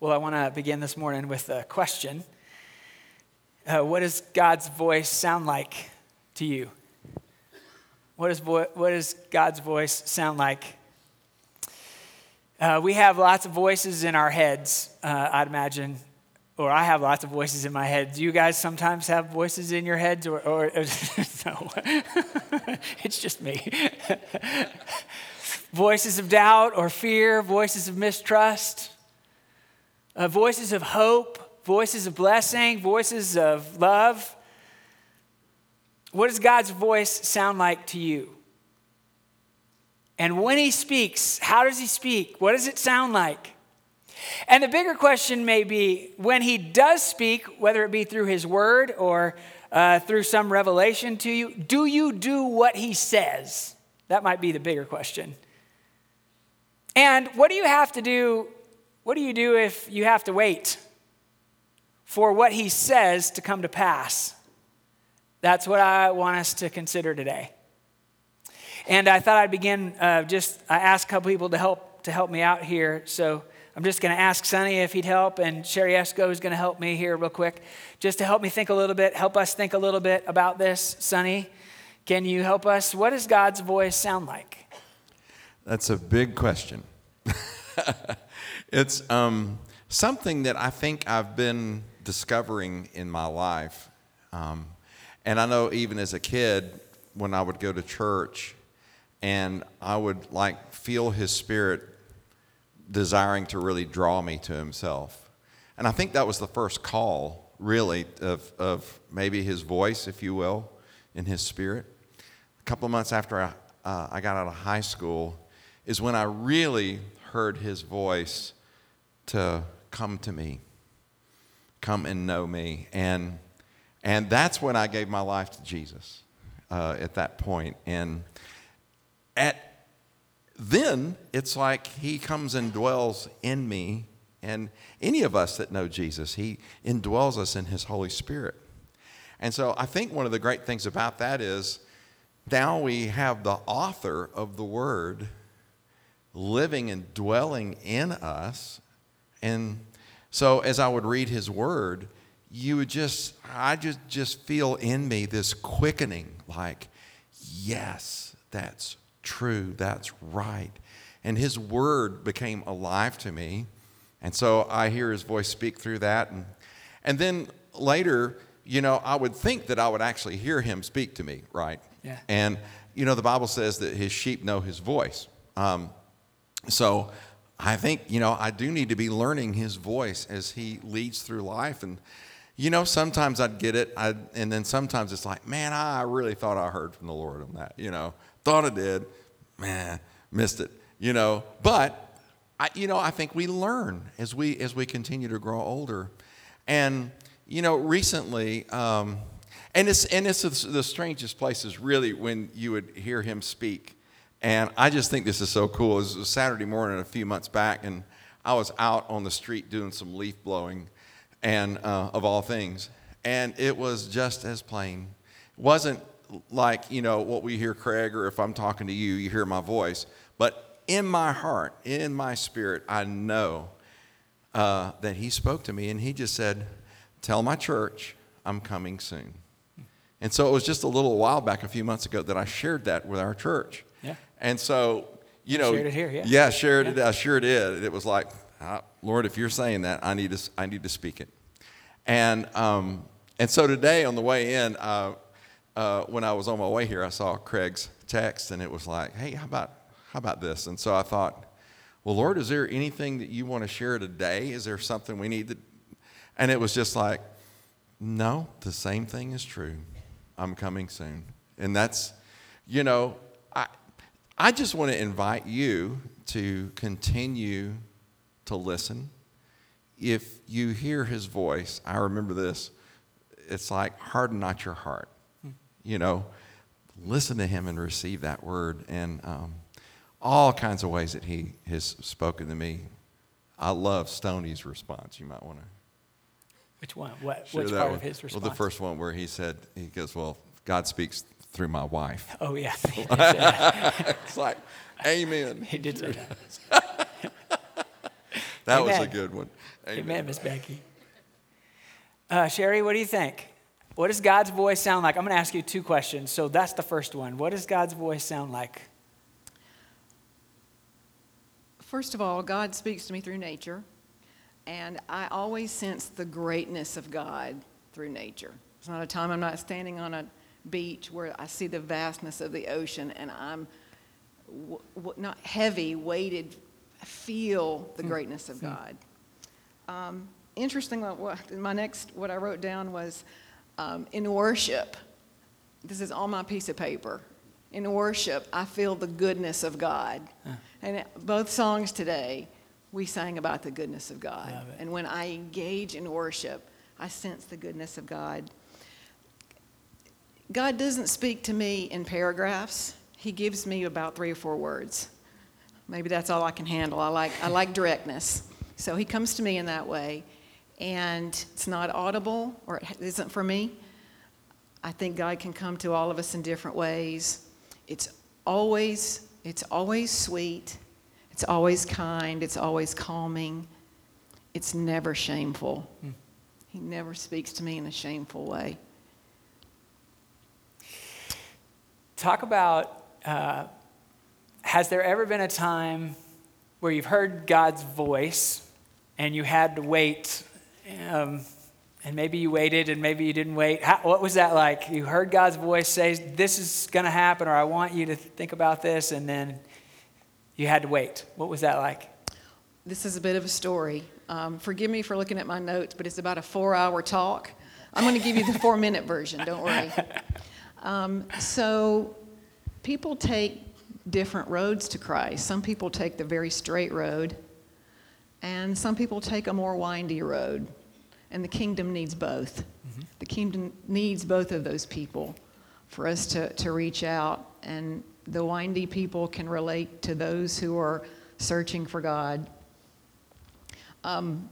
Well, I want to begin this morning with a question. Uh, what does God's voice sound like to you? What, is vo- what does God's voice sound like? Uh, we have lots of voices in our heads, uh, I'd imagine, or I have lots of voices in my head. Do you guys sometimes have voices in your heads, or, or no? it's just me. voices of doubt or fear, voices of mistrust, uh, voices of hope, voices of blessing, voices of love. What does God's voice sound like to you? And when he speaks, how does he speak? What does it sound like? And the bigger question may be when he does speak, whether it be through his word or uh, through some revelation to you, do you do what he says? That might be the bigger question. And what do you have to do? What do you do if you have to wait for what he says to come to pass? That's what I want us to consider today. And I thought I'd begin uh, just, I asked a couple people to help, to help me out here. So I'm just going to ask Sonny if he'd help, and Sherry Esco is going to help me here real quick, just to help me think a little bit, help us think a little bit about this. Sonny, can you help us? What does God's voice sound like? That's a big question. it's um, something that I think I've been discovering in my life. Um, and I know even as a kid, when I would go to church, and I would like feel his spirit desiring to really draw me to himself. And I think that was the first call, really, of, of maybe his voice, if you will, in his spirit. A couple of months after I, uh, I got out of high school is when I really heard his voice to come to me, come and know me. And, and that's when I gave my life to Jesus uh, at that point. And at then it's like he comes and dwells in me and any of us that know Jesus, he indwells us in his Holy Spirit. And so I think one of the great things about that is now we have the author of the word living and dwelling in us. And so as I would read his word, you would just, I just, just feel in me this quickening like, yes, that's true, that's right. And his word became alive to me. And so I hear his voice speak through that. And, and then later, you know, I would think that I would actually hear him speak to me, right? Yeah. And, you know, the Bible says that his sheep know his voice. Um, so I think, you know, I do need to be learning his voice as he leads through life. And, you know, sometimes I'd get it, I'd, and then sometimes it's like, man, I really thought I heard from the Lord on that, you know. Thought I did, man, missed it, you know. But I, you know, I think we learn as we as we continue to grow older, and you know, recently, um, and it's and it's the strangest places really when you would hear him speak, and I just think this is so cool. It was Saturday morning a few months back, and I was out on the street doing some leaf blowing, and uh, of all things, and it was just as plain. It wasn't like, you know, what we hear Craig, or if I'm talking to you, you hear my voice. But in my heart, in my spirit, I know uh, that he spoke to me and he just said, Tell my church I'm coming soon. And so it was just a little while back, a few months ago, that I shared that with our church. And so, you know, shared it here, yeah. Yeah, shared yeah. it. I sure did. It was like, uh, Lord, if you're saying that, I need to, I need to speak it. And, um, and so today on the way in, uh, uh, when I was on my way here, I saw Craig's text, and it was like, "Hey, how about how about this?" And so I thought, "Well, Lord, is there anything that you want to share today? Is there something we need to?" And it was just like, "No, the same thing is true. I'm coming soon." And that's, you know, I just want to invite you to continue to listen. If you hear His voice, I remember this. It's like harden not your heart you know, listen to him and receive that word. And um, all kinds of ways that he has spoken to me. I love Stoney's response. You might want to. Which one? What, which part one. of his response? Well, the first one where he said, he goes, Well, God speaks through my wife. Oh, yeah. it's like, Amen. He did say that. That was a good one. Amen, Miss Becky. Uh, Sherry, what do you think? What does God's voice sound like? I'm going to ask you two questions. So that's the first one. What does God's voice sound like? First of all, God speaks to me through nature, and I always sense the greatness of God through nature. It's not a time I'm not standing on a beach where I see the vastness of the ocean and I'm w- w- not heavy, weighted, feel the greatness of God. Um, interesting, what- what, my next, what I wrote down was um, in worship, this is on my piece of paper. In worship, I feel the goodness of God. And both songs today, we sang about the goodness of God. And when I engage in worship, I sense the goodness of God. God doesn't speak to me in paragraphs. He gives me about three or four words. Maybe that's all I can handle. I like, I like directness. So he comes to me in that way. And it's not audible, or it isn't for me. I think God can come to all of us in different ways. It's always, it's always sweet. It's always kind. It's always calming. It's never shameful. Hmm. He never speaks to me in a shameful way. Talk about uh, has there ever been a time where you've heard God's voice and you had to wait? Um, and maybe you waited and maybe you didn't wait. How, what was that like? You heard God's voice say, This is going to happen, or I want you to think about this, and then you had to wait. What was that like? This is a bit of a story. Um, forgive me for looking at my notes, but it's about a four hour talk. I'm going to give you the four minute version, don't worry. Um, so, people take different roads to Christ. Some people take the very straight road, and some people take a more windy road. And the kingdom needs both. The kingdom needs both of those people for us to, to reach out. And the windy people can relate to those who are searching for God. Um,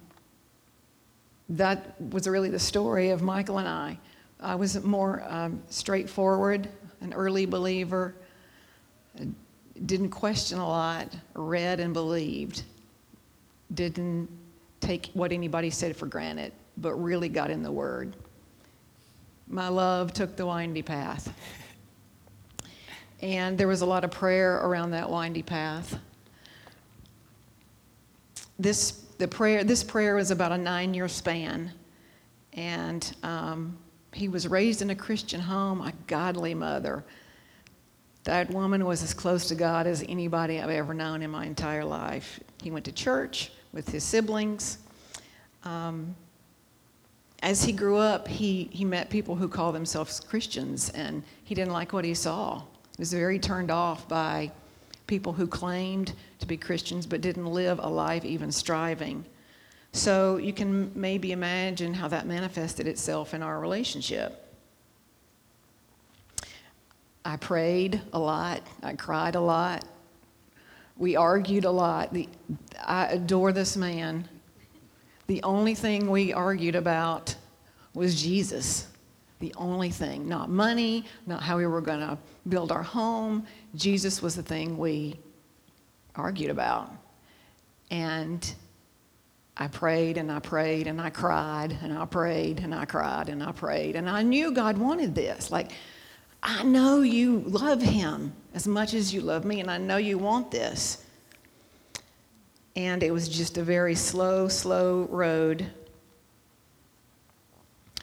that was really the story of Michael and I. I was more um, straightforward, an early believer, didn't question a lot, read and believed, didn't take what anybody said for granted, but really got in the Word. My love took the windy path. And there was a lot of prayer around that windy path. This, the prayer, this prayer was about a nine year span. And um, he was raised in a Christian home, a godly mother. That woman was as close to God as anybody I've ever known in my entire life. He went to church with his siblings. Um, as he grew up, he, he met people who call themselves Christians, and he didn't like what he saw. He was very turned off by people who claimed to be Christians but didn't live a life even striving. So you can maybe imagine how that manifested itself in our relationship. I prayed a lot, I cried a lot, we argued a lot. The, I adore this man. The only thing we argued about was Jesus. The only thing, not money, not how we were going to build our home. Jesus was the thing we argued about. And I prayed and I prayed and I cried and I prayed and I cried and I prayed. And I knew God wanted this. Like, I know you love him as much as you love me, and I know you want this. And it was just a very slow, slow road.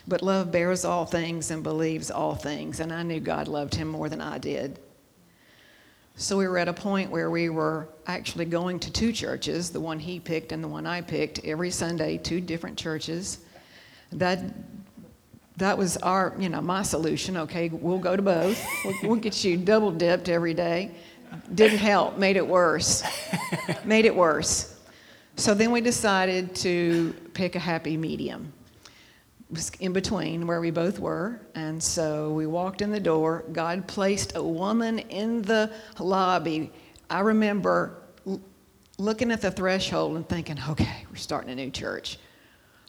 But love bears all things and believes all things, and I knew God loved him more than I did. So we were at a point where we were actually going to two churches, the one he picked and the one I picked, every Sunday, two different churches. That that was our, you know, my solution. Okay, we'll go to both. We'll, we'll get you double dipped every day. Didn't help, made it worse. made it worse. So then we decided to pick a happy medium. Was in between where we both were. And so we walked in the door. God placed a woman in the lobby. I remember l- looking at the threshold and thinking, okay, we're starting a new church.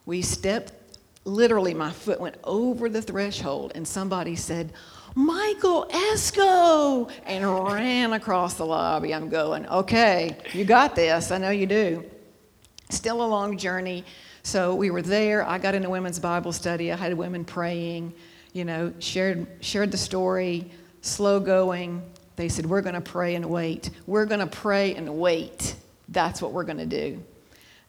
We stepped literally my foot went over the threshold and somebody said michael esco and ran across the lobby i'm going okay you got this i know you do Still a long journey. So we were there. I got into women's Bible study. I had women praying, you know, shared, shared the story, slow going. They said, We're going to pray and wait. We're going to pray and wait. That's what we're going to do.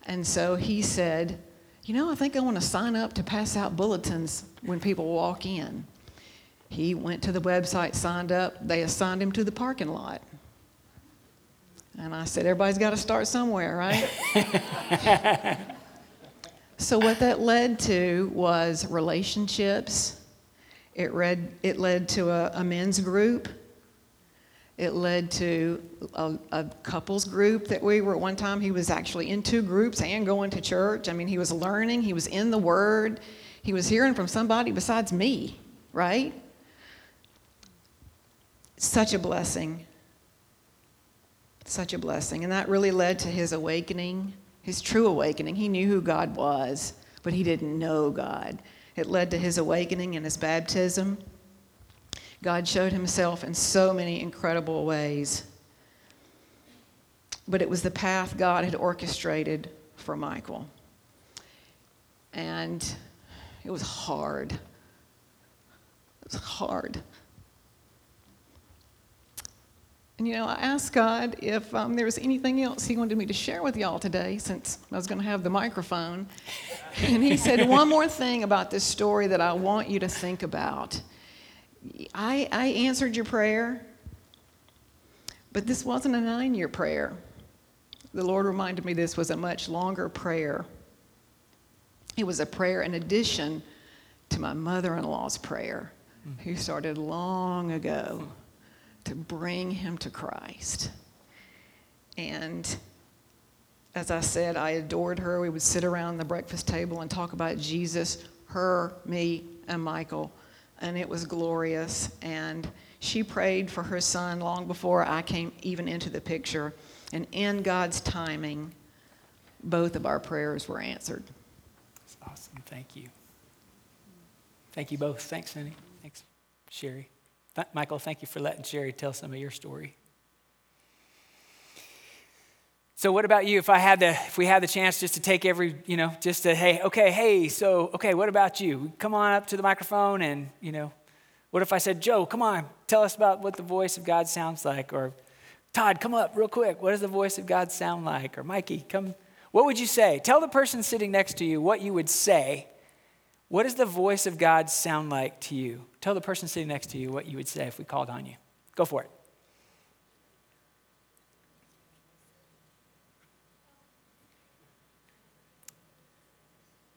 And so he said, You know, I think I want to sign up to pass out bulletins when people walk in. He went to the website, signed up. They assigned him to the parking lot. And I said, Everybody's got to start somewhere, right? so, what that led to was relationships. It, read, it led to a, a men's group. It led to a, a, couples group that we were at one time. He was actually in two groups and going to church. I mean, he was learning, he was in the Word, he was hearing from somebody besides me, right? Such a blessing. Such a blessing. And that really led to his awakening, his true awakening. He knew who God was, but he didn't know God. It led to his awakening and his baptism. God showed himself in so many incredible ways. But it was the path God had orchestrated for Michael. And it was hard. It was hard. And you know, I asked God if um, there was anything else He wanted me to share with y'all today, since I was going to have the microphone. And He said, One more thing about this story that I want you to think about. I, I answered your prayer, but this wasn't a nine year prayer. The Lord reminded me this was a much longer prayer. It was a prayer in addition to my mother in law's prayer, who started long ago to bring him to Christ. And as I said, I adored her. We would sit around the breakfast table and talk about Jesus, her, me, and Michael. And it was glorious. And she prayed for her son long before I came even into the picture. And in God's timing, both of our prayers were answered. That's awesome. Thank you. Thank you both. Thanks, Cindy. Thanks, Sherry. Michael, thank you for letting Sherry tell some of your story. So what about you? If I had the, if we had the chance just to take every, you know, just to, hey, okay, hey, so, okay, what about you? Come on up to the microphone and, you know, what if I said, Joe, come on, tell us about what the voice of God sounds like? Or Todd, come up real quick. What does the voice of God sound like? Or Mikey, come. What would you say? Tell the person sitting next to you what you would say. What does the voice of God sound like to you? Tell the person sitting next to you what you would say if we called on you. Go for it.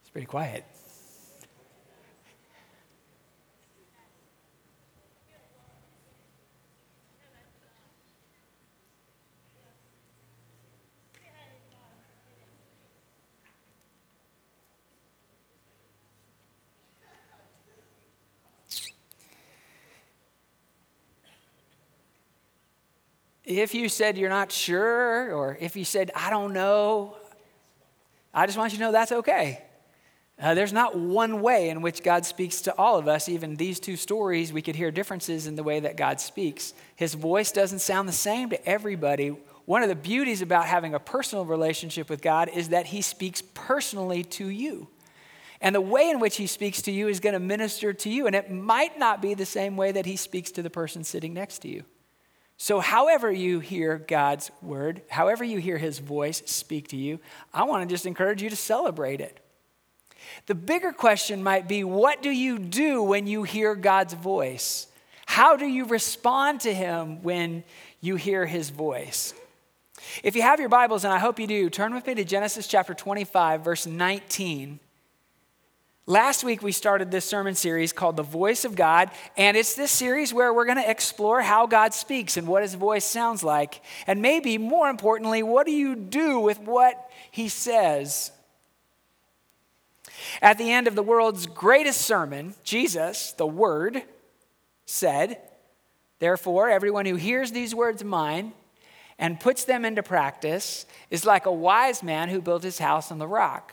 It's pretty quiet. If you said you're not sure, or if you said, I don't know, I just want you to know that's okay. Uh, there's not one way in which God speaks to all of us. Even these two stories, we could hear differences in the way that God speaks. His voice doesn't sound the same to everybody. One of the beauties about having a personal relationship with God is that He speaks personally to you. And the way in which He speaks to you is going to minister to you. And it might not be the same way that He speaks to the person sitting next to you. So, however you hear God's word, however you hear his voice speak to you, I want to just encourage you to celebrate it. The bigger question might be what do you do when you hear God's voice? How do you respond to him when you hear his voice? If you have your Bibles, and I hope you do, turn with me to Genesis chapter 25, verse 19. Last week, we started this sermon series called The Voice of God, and it's this series where we're going to explore how God speaks and what his voice sounds like. And maybe more importantly, what do you do with what he says? At the end of the world's greatest sermon, Jesus, the Word, said, Therefore, everyone who hears these words of mine and puts them into practice is like a wise man who built his house on the rock.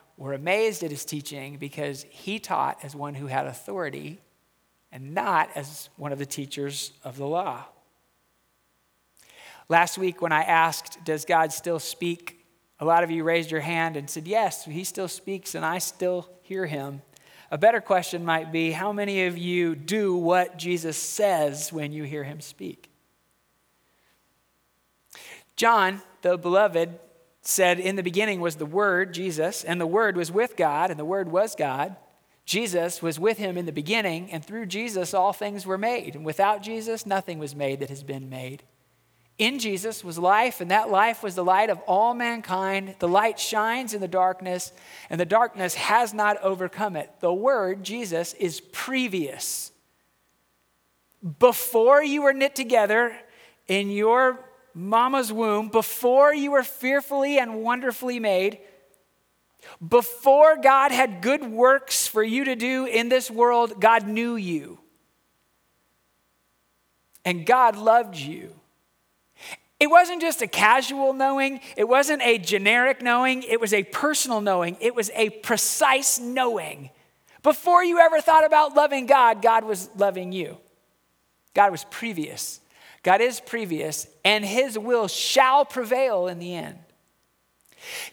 were amazed at his teaching because he taught as one who had authority and not as one of the teachers of the law. Last week, when I asked, Does God still speak? A lot of you raised your hand and said, Yes, he still speaks and I still hear him. A better question might be How many of you do what Jesus says when you hear him speak? John, the beloved, said, In the beginning was the Word, Jesus, and the Word was with God, and the Word was God. Jesus was with him in the beginning, and through Jesus all things were made. And without Jesus, nothing was made that has been made. In Jesus was life, and that life was the light of all mankind. The light shines in the darkness, and the darkness has not overcome it. The word, Jesus, is previous. Before you were knit together in your mama's womb, before you were fearfully and wonderfully made, before God had good works for you to do in this world, God knew you. And God loved you. It wasn't just a casual knowing, it wasn't a generic knowing, it was a personal knowing, it was a precise knowing. Before you ever thought about loving God, God was loving you. God was previous. God is previous, and his will shall prevail in the end.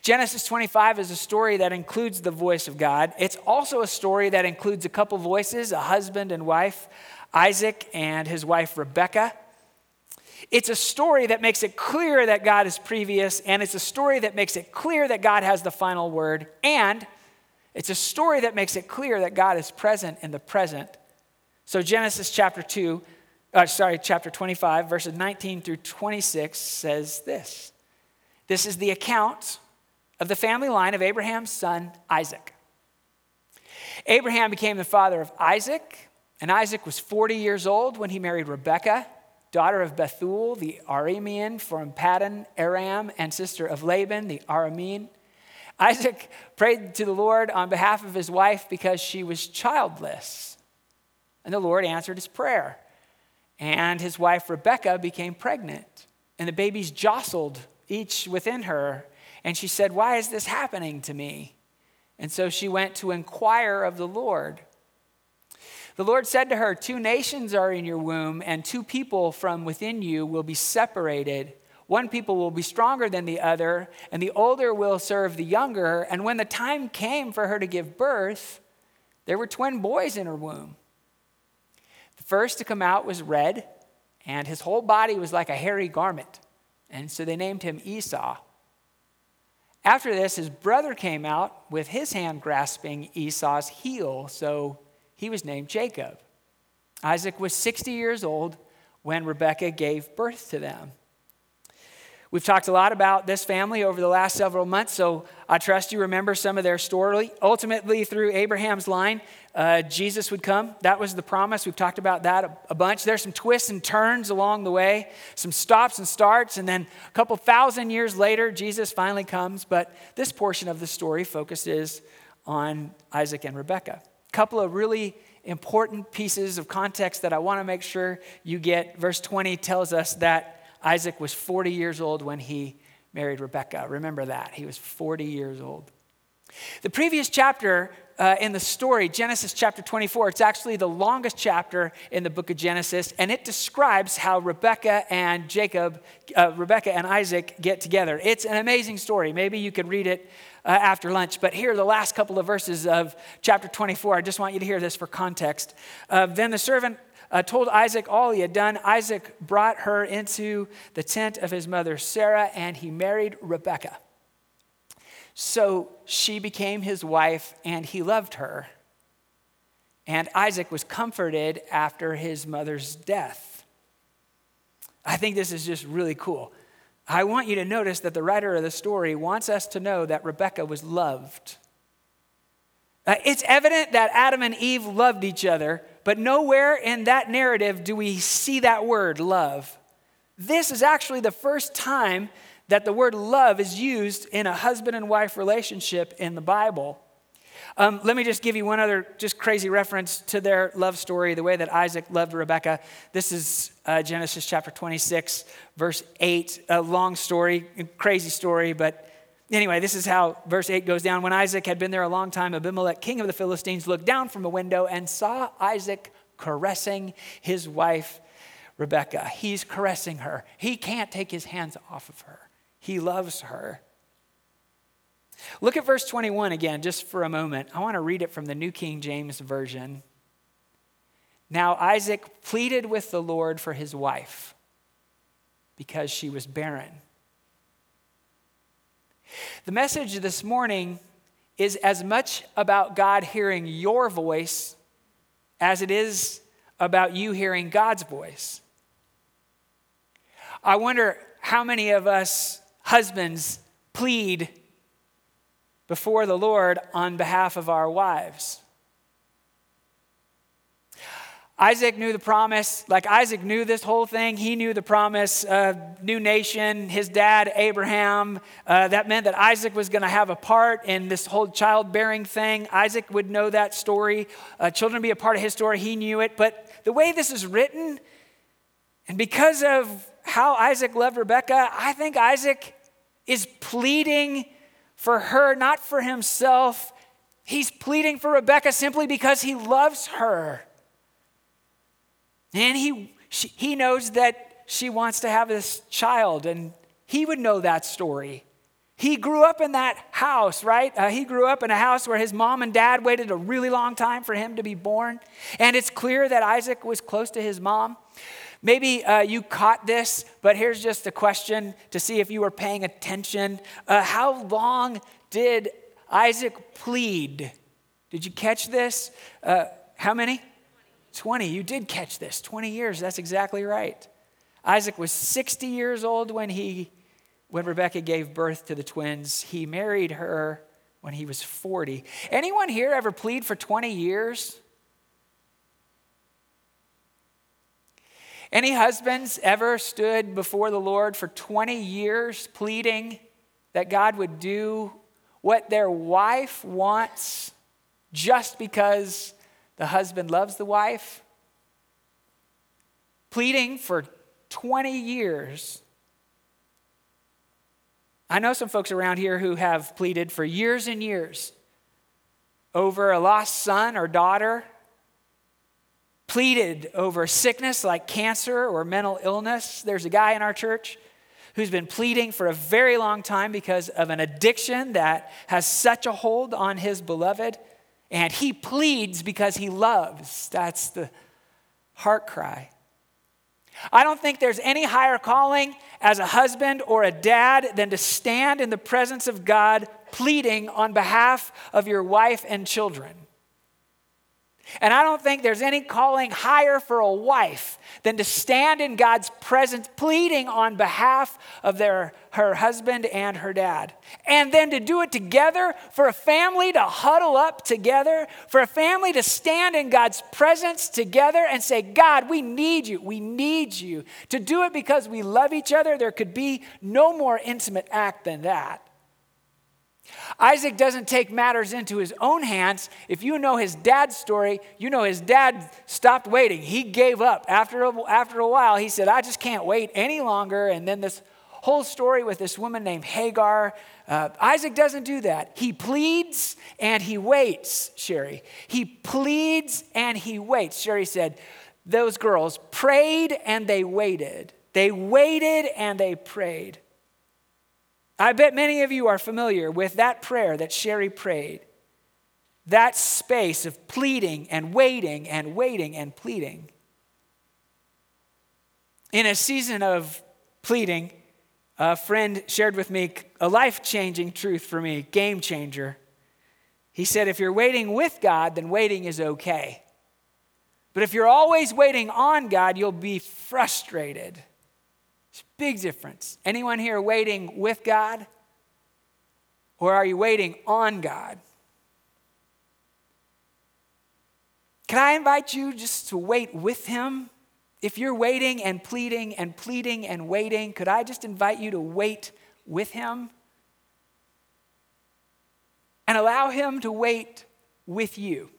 Genesis 25 is a story that includes the voice of God. It's also a story that includes a couple voices, a husband and wife, Isaac and his wife Rebekah. It's a story that makes it clear that God is previous, and it's a story that makes it clear that God has the final word, and it's a story that makes it clear that God is present in the present. So, Genesis chapter 2, uh, sorry, chapter 25, verses 19 through 26 says this This is the account of the family line of Abraham's son, Isaac. Abraham became the father of Isaac, and Isaac was 40 years old when he married Rebekah daughter of Bethuel, the Aramean from Paddan Aram, and sister of Laban, the Aramean. Isaac prayed to the Lord on behalf of his wife because she was childless. And the Lord answered his prayer. And his wife Rebecca became pregnant, and the babies jostled each within her. And she said, Why is this happening to me? And so she went to inquire of the Lord. The Lord said to her, Two nations are in your womb, and two people from within you will be separated. One people will be stronger than the other, and the older will serve the younger. And when the time came for her to give birth, there were twin boys in her womb. The first to come out was red, and his whole body was like a hairy garment. And so they named him Esau. After this, his brother came out with his hand grasping Esau's heel. So he was named Jacob. Isaac was 60 years old when Rebekah gave birth to them. We've talked a lot about this family over the last several months, so I trust you remember some of their story. Ultimately, through Abraham's line, uh, Jesus would come. That was the promise. We've talked about that a, a, bunch. There's some twists and turns along the way, some stops and starts, and then a couple thousand years later, Jesus finally comes. But this portion of the story focuses on Isaac and Rebekah A couple of really important pieces of context that I want to make sure you get. Verse 20 tells us that Isaac was 40 years old when he married Rebekah. Remember that. He was 40 years old. The previous chapter uh, in the story, Genesis chapter 24, it's actually the longest chapter in the book of Genesis, and it describes how Rebekah and Jacob, uh, Rebekah and Isaac get together. It's an amazing story. Maybe you could read it uh, after lunch. But here are the last couple of verses of chapter 24. I just want you to hear this for context. Uh, then the servant uh, told Isaac all he had done. Isaac brought her into the tent of his mother Sarah, and he married Rebekah. So she became his wife, and he loved her. And Isaac was comforted after his mother's death. I think this is just really cool. I want you to notice that the writer of the story wants us to know that Rebecca was loved. Uh, it's evident that Adam and Eve loved each other, but nowhere in that narrative do we see that word, love. This is actually the first time that the word love is used in a husband and wife relationship in the Bible. Um, let me just give you one other just crazy reference to their love story, the way that Isaac loved Rebekah. This is uh, Genesis chapter 26, verse 8. A long story, crazy story, but anyway, this is how verse 8 goes down. When Isaac had been there a long time, Abimelech, king of the Philistines, looked down from a window and saw Isaac caressing his wife Rebekah. He's caressing her. He can't take his hands off of her. He loves her. Look at verse 21 again, just for a moment. I want to read it from the New King James Version. Now Isaac pleaded with the Lord for his wife because she was barren. The message this morning is as much about God hearing your voice as it is about you hearing God's voice. I wonder how many of us husbands plead before the Lord on behalf of our wives. Isaac knew the promise. Like Isaac knew this whole thing. He knew the promise, uh, new nation, his dad, Abraham. Uh, that meant that Isaac was going to have a part in this whole childbearing thing. Isaac would know that story. Uh, children be a part of his story. He knew it. But the way this is written, and because of how Isaac loved Rebekah, I think Isaac is pleading for her, not for himself. He's pleading for Rebekah simply because he loves her. And he, she, he knows that she wants to have this child, and he would know that story. He grew up in that house, right? Uh, he grew up in a house where his mom and dad waited a really long time for him to be born. And it's clear that Isaac was close to his mom. Maybe uh, you caught this, but here's just a question to see if you were paying attention. Uh, how long did Isaac plead? Did you catch this? Uh, how many? 20. You did catch this. 20 years. That's exactly right. Isaac was 60 years old when he when Rebecca gave birth to the twins. He married her when he was 40. Anyone here ever plead for 20 years? Any husbands ever stood before the Lord for 20 years pleading that God would do what their wife wants just because the husband loves the wife? Pleading for 20 years. I know some folks around here who have pleaded for years and years over a lost son or daughter pleaded over sickness like cancer or mental illness. There's a guy in our church who's been pleading for a very long time because of an addiction that has such a hold on his beloved. And he pleads because he loves. That's the heart cry. I don't think there's any higher calling as a husband or a dad than to stand in the presence of God pleading on behalf of your wife and children. And I don't think there's any calling higher for a wife than to stand in God's presence pleading on behalf of their, her husband and her dad. And then to do it together, for a family to huddle up together, for a family to stand in God's presence together and say, God, we need you. We need you. To do it because we love each other, there could be no more intimate act than that. Isaac doesn't take matters into his own hands. If you know his dad's story, you know his dad stopped waiting. He gave up. After a, after a while, he said, I just can't wait any longer. And then this whole story with this woman named Hagar. Uh, Isaac doesn't do that. He pleads and he waits, Sherry. He pleads and he waits. Sherry said, Those girls prayed and they waited. They waited and they prayed. I bet many of you are familiar with that prayer that Sherry prayed. That space of pleading and waiting and waiting and pleading. In a season of pleading, a friend shared with me a life changing truth for me, game changer. He said, If you're waiting with God, then waiting is okay. But if you're always waiting on God, you'll be frustrated. It's a big difference. Anyone here waiting with God? Or are you waiting on God? Can I invite you just to wait with Him? If you're waiting and pleading and pleading and waiting, could I just invite you to wait with Him and allow Him to wait with you.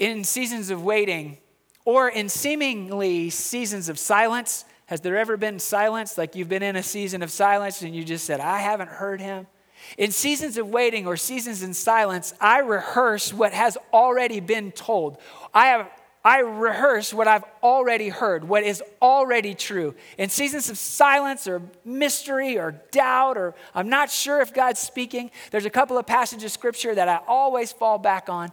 In seasons of waiting, or in seemingly seasons of silence, has there ever been silence? Like you've been in a season of silence and you just said, I haven't heard him? In seasons of waiting or seasons in silence, I rehearse what has already been told. I have I rehearse what I've already heard, what is already true. In seasons of silence or mystery or doubt, or I'm not sure if God's speaking, there's a couple of passages of scripture that I always fall back on.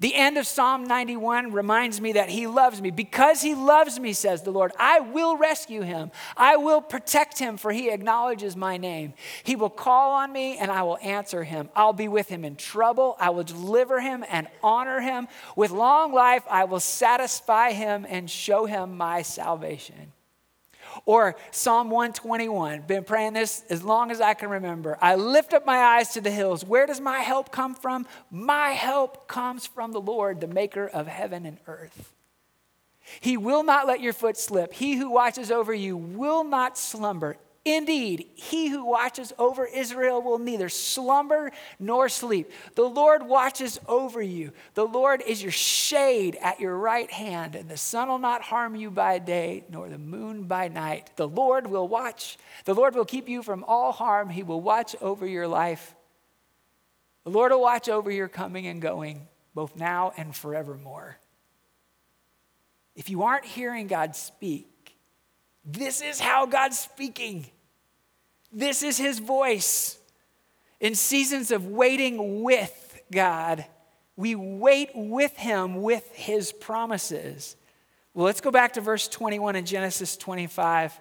The end of Psalm 91 reminds me that he loves me. Because he loves me, says the Lord, I will rescue him. I will protect him, for he acknowledges my name. He will call on me, and I will answer him. I'll be with him in trouble. I will deliver him and honor him. With long life, I will satisfy him and show him my salvation. Or Psalm 121, been praying this as long as I can remember. I lift up my eyes to the hills. Where does my help come from? My help comes from the Lord, the maker of heaven and earth. He will not let your foot slip. He who watches over you will not slumber. Indeed, he who watches over Israel will neither slumber nor sleep. The Lord watches over you. The Lord is your shade at your right hand, and the sun will not harm you by day, nor the moon by night. The Lord will watch. The Lord will keep you from all harm. He will watch over your life. The Lord will watch over your coming and going, both now and forevermore. If you aren't hearing God speak, this is how God's speaking. This is his voice. In seasons of waiting with God, we wait with him with his promises. Well, let's go back to verse 21 in Genesis 25.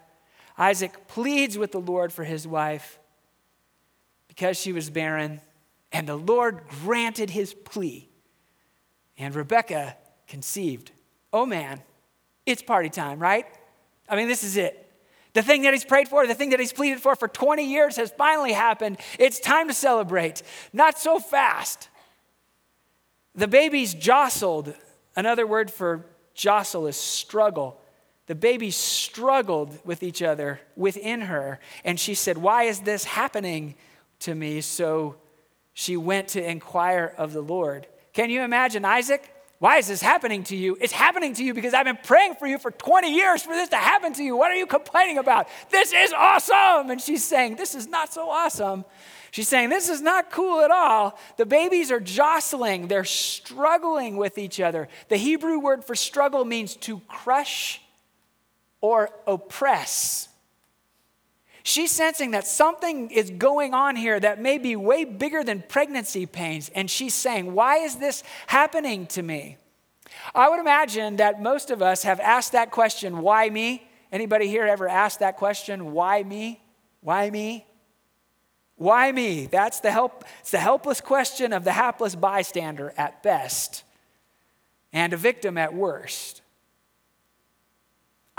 Isaac pleads with the Lord for his wife because she was barren, and the Lord granted his plea. And Rebekah conceived. Oh man, it's party time, right? I mean, this is it. The thing that he's prayed for, the thing that he's pleaded for for 20 years has finally happened. It's time to celebrate. Not so fast. The baby's jostled. Another word for jostle is struggle. The baby struggled with each other within her. And she said, Why is this happening to me? So she went to inquire of the Lord. Can you imagine Isaac? Why is this happening to you? It's happening to you because I've been praying for you for 20 years for this to happen to you. What are you complaining about? This is awesome. And she's saying, This is not so awesome. She's saying, This is not cool at all. The babies are jostling, they're struggling with each other. The Hebrew word for struggle means to crush or oppress. She's sensing that something is going on here that may be way bigger than pregnancy pains. And she's saying, Why is this happening to me? I would imagine that most of us have asked that question, Why me? Anybody here ever asked that question, Why me? Why me? Why me? That's the help, it's the helpless question of the hapless bystander at best and a victim at worst.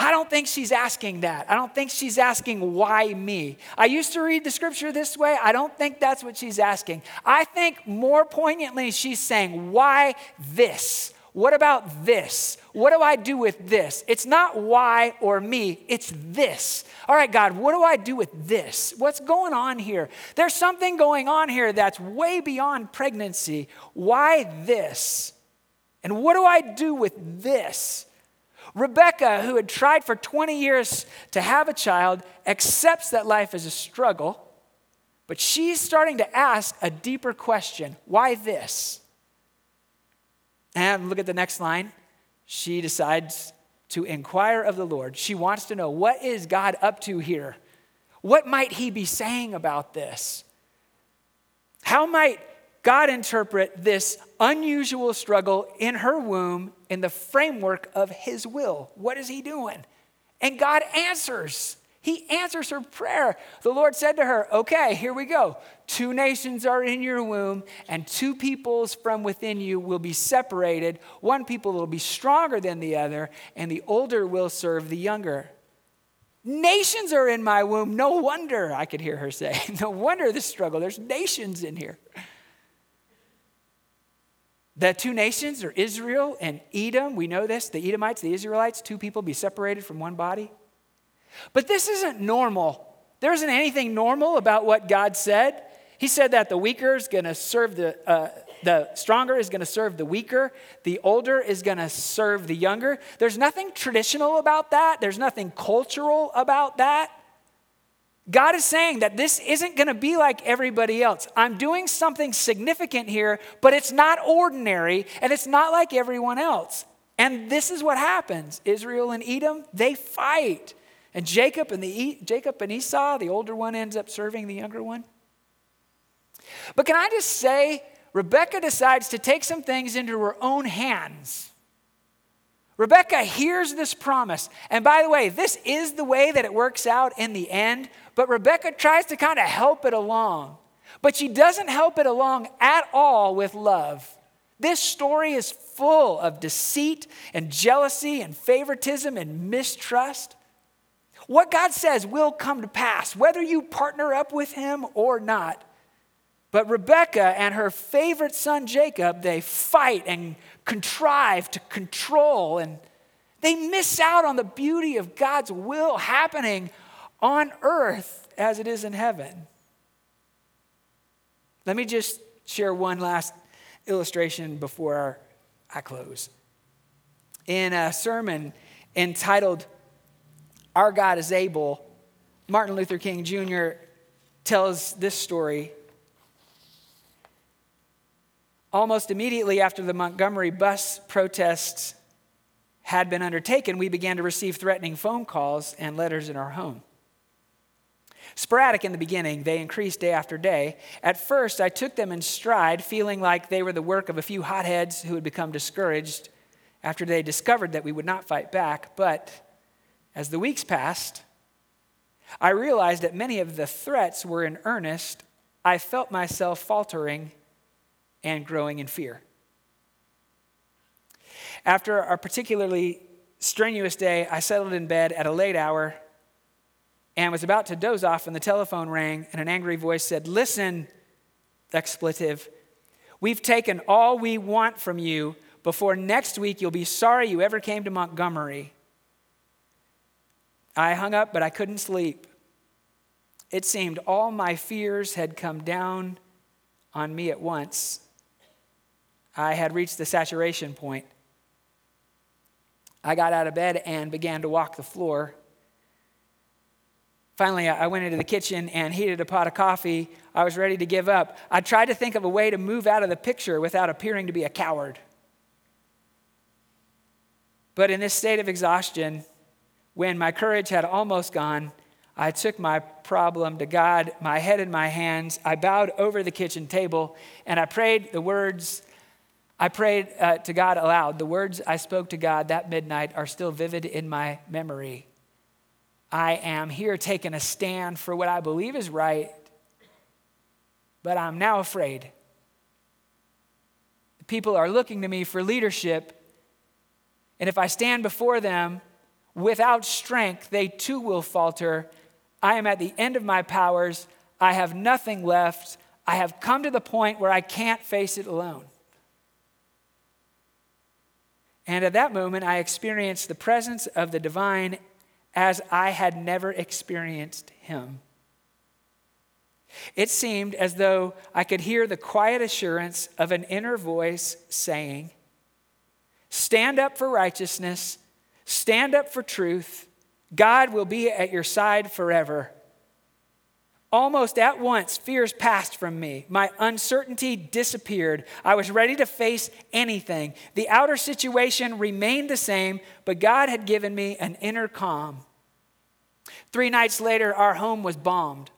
I don't think she's asking that. I don't think she's asking, why me? I used to read the scripture this way. I don't think that's what she's asking. I think more poignantly, she's saying, why this? What about this? What do I do with this? It's not why or me, it's this. All right, God, what do I do with this? What's going on here? There's something going on here that's way beyond pregnancy. Why this? And what do I do with this? Rebecca, who had tried for 20 years to have a child, accepts that life is a struggle, but she's starting to ask a deeper question why this? And look at the next line. She decides to inquire of the Lord. She wants to know what is God up to here? What might he be saying about this? How might God interpret this unusual struggle in her womb in the framework of his will. What is he doing? And God answers. He answers her prayer. The Lord said to her, Okay, here we go. Two nations are in your womb, and two peoples from within you will be separated. One people will be stronger than the other, and the older will serve the younger. Nations are in my womb. No wonder, I could hear her say. No wonder this struggle. There's nations in here. The two nations are Israel and Edom. We know this. The Edomites, the Israelites, two people be separated from one body. But this isn't normal. There isn't anything normal about what God said. He said that the weaker is going to serve the, uh, the stronger is going to serve the weaker, the older is going to serve the younger. There's nothing traditional about that, there's nothing cultural about that. God is saying that this isn't going to be like everybody else. I'm doing something significant here, but it's not ordinary and it's not like everyone else. And this is what happens Israel and Edom, they fight. And Jacob and, the, Jacob and Esau, the older one ends up serving the younger one. But can I just say, Rebecca decides to take some things into her own hands. Rebecca hears this promise. And by the way, this is the way that it works out in the end, but Rebecca tries to kind of help it along. But she doesn't help it along at all with love. This story is full of deceit and jealousy and favoritism and mistrust. What God says will come to pass, whether you partner up with Him or not. But Rebecca and her favorite son Jacob, they fight and contrive to control, and they miss out on the beauty of God's will happening on earth as it is in heaven. Let me just share one last illustration before I close. In a sermon entitled, Our God is Able, Martin Luther King Jr. tells this story Almost immediately after the Montgomery bus protests had been undertaken, we began to receive threatening phone calls and letters in our home. Sporadic in the beginning, they increased day after day. At first, I took them in stride, feeling like they were the work of a few hotheads who had become discouraged after they discovered that we would not fight back. But as the weeks passed, I realized that many of the threats were in earnest. I felt myself faltering and growing in fear. After a particularly strenuous day, I settled in bed at a late hour and was about to doze off when the telephone rang and an angry voice said, Listen, expletive, we've taken all we want from you. Before next week, you'll be sorry you ever came to Montgomery. I hung up, but I couldn't sleep. It seemed all my fears had come down on me at once. I had reached the saturation point. I got out of bed and began to walk the floor. Finally, I went into the kitchen and heated a pot of coffee. I was ready to give up. I tried to think of a way to move out of the picture without appearing to be a coward. But in this state of exhaustion, when my courage had almost gone, I took my problem to God, my head in my hands. I bowed over the kitchen table and I prayed the words I prayed uh, to God aloud. The words I spoke to God that midnight are still vivid in my memory. I am here taking a stand for what I believe is right, but I'm now afraid. People are looking to me for leadership, and if I stand before them without strength, they too will falter. I am at the end of my powers. I have nothing left. I have come to the point where I can't face it alone. And at that moment, I experienced the presence of the divine as I had never experienced him. It seemed as though I could hear the quiet assurance of an inner voice saying, Stand up for righteousness, stand up for truth. God will be at your side forever. Almost at once, fears passed from me. My uncertainty disappeared. I was ready to face anything. The outer situation remained the same, but God had given me an inner calm. Three nights later, our home was bombed.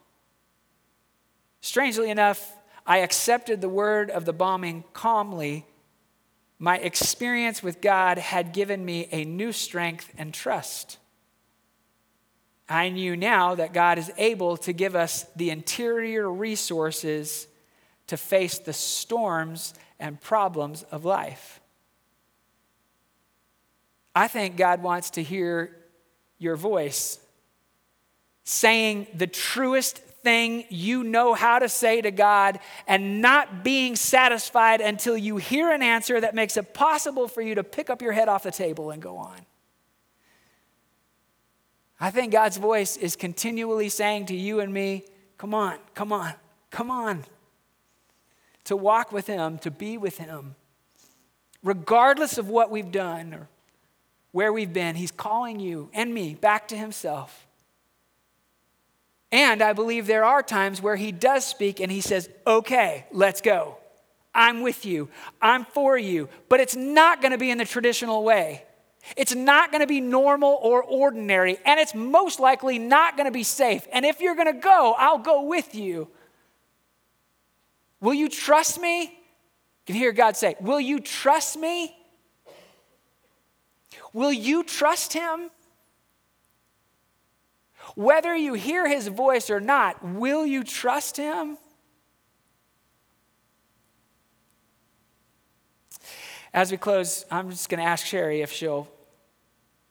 Strangely enough, I accepted the word of the bombing calmly. My experience with God had given me a new strength and trust. I knew now that God is able to give us the interior resources to face the storms and problems of life. I think God wants to hear your voice saying the truest thing you know how to say to God and not being satisfied until you hear an answer that makes it possible for you to pick up your head off the table and go on. I think God's voice is continually saying to you and me, Come on, come on, come on. To walk with Him, to be with Him. Regardless of what we've done or where we've been, He's calling you and me back to Himself. And I believe there are times where He does speak and He says, Okay, let's go. I'm with you. I'm for you. But it's not going to be in the traditional way. It's not going to be normal or ordinary. And it's most likely not going to be safe. And if you're going to go, I'll go with you. Will you trust me? You can hear God say, Will you trust me? Will you trust him? Whether you hear his voice or not, will you trust him? As we close, I'm just going to ask Sherry if she'll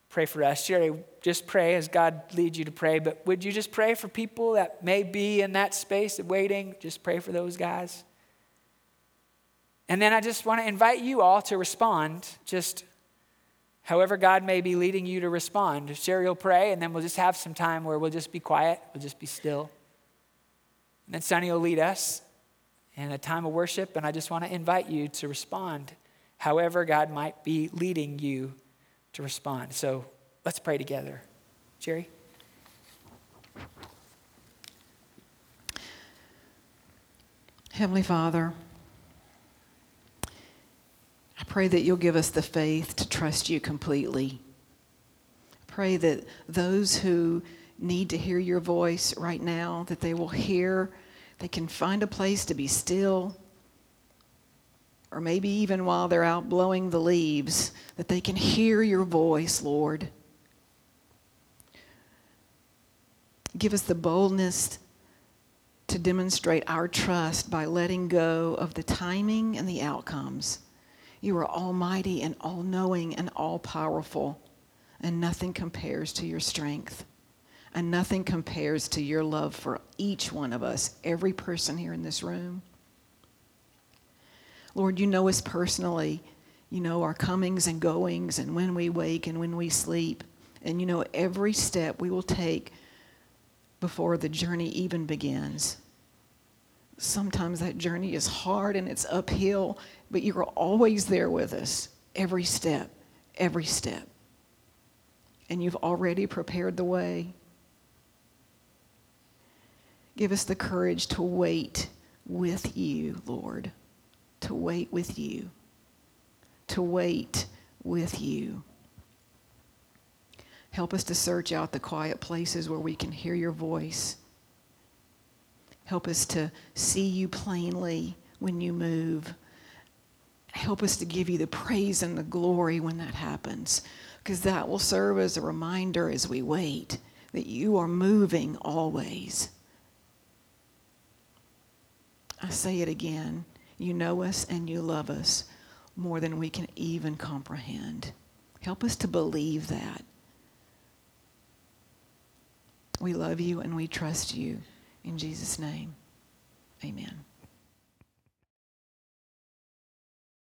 pray for us. Sherry, just pray as God leads you to pray, but would you just pray for people that may be in that space of waiting? Just pray for those guys. And then I just want to invite you all to respond, just however God may be leading you to respond. Sherry will pray, and then we'll just have some time where we'll just be quiet, we'll just be still. And then Sonny will lead us in a time of worship, and I just want to invite you to respond however God might be leading you to respond. So let's pray together. Jerry? Heavenly Father, I pray that you'll give us the faith to trust you completely. I pray that those who need to hear your voice right now, that they will hear, they can find a place to be still, or maybe even while they're out blowing the leaves, that they can hear your voice, Lord. Give us the boldness to demonstrate our trust by letting go of the timing and the outcomes. You are almighty and all knowing and all powerful, and nothing compares to your strength. And nothing compares to your love for each one of us, every person here in this room. Lord, you know us personally. You know our comings and goings and when we wake and when we sleep. And you know every step we will take before the journey even begins. Sometimes that journey is hard and it's uphill, but you're always there with us, every step, every step. And you've already prepared the way. Give us the courage to wait with you, Lord to wait with you, to wait with you. Help us to search out the quiet places where we can hear your voice. Help us to see you plainly when you move. Help us to give you the praise and the glory when that happens, because that will serve as a reminder as we wait that you are moving always. I say it again. You know us and you love us more than we can even comprehend. Help us to believe that. We love you and we trust you. In Jesus' name, amen.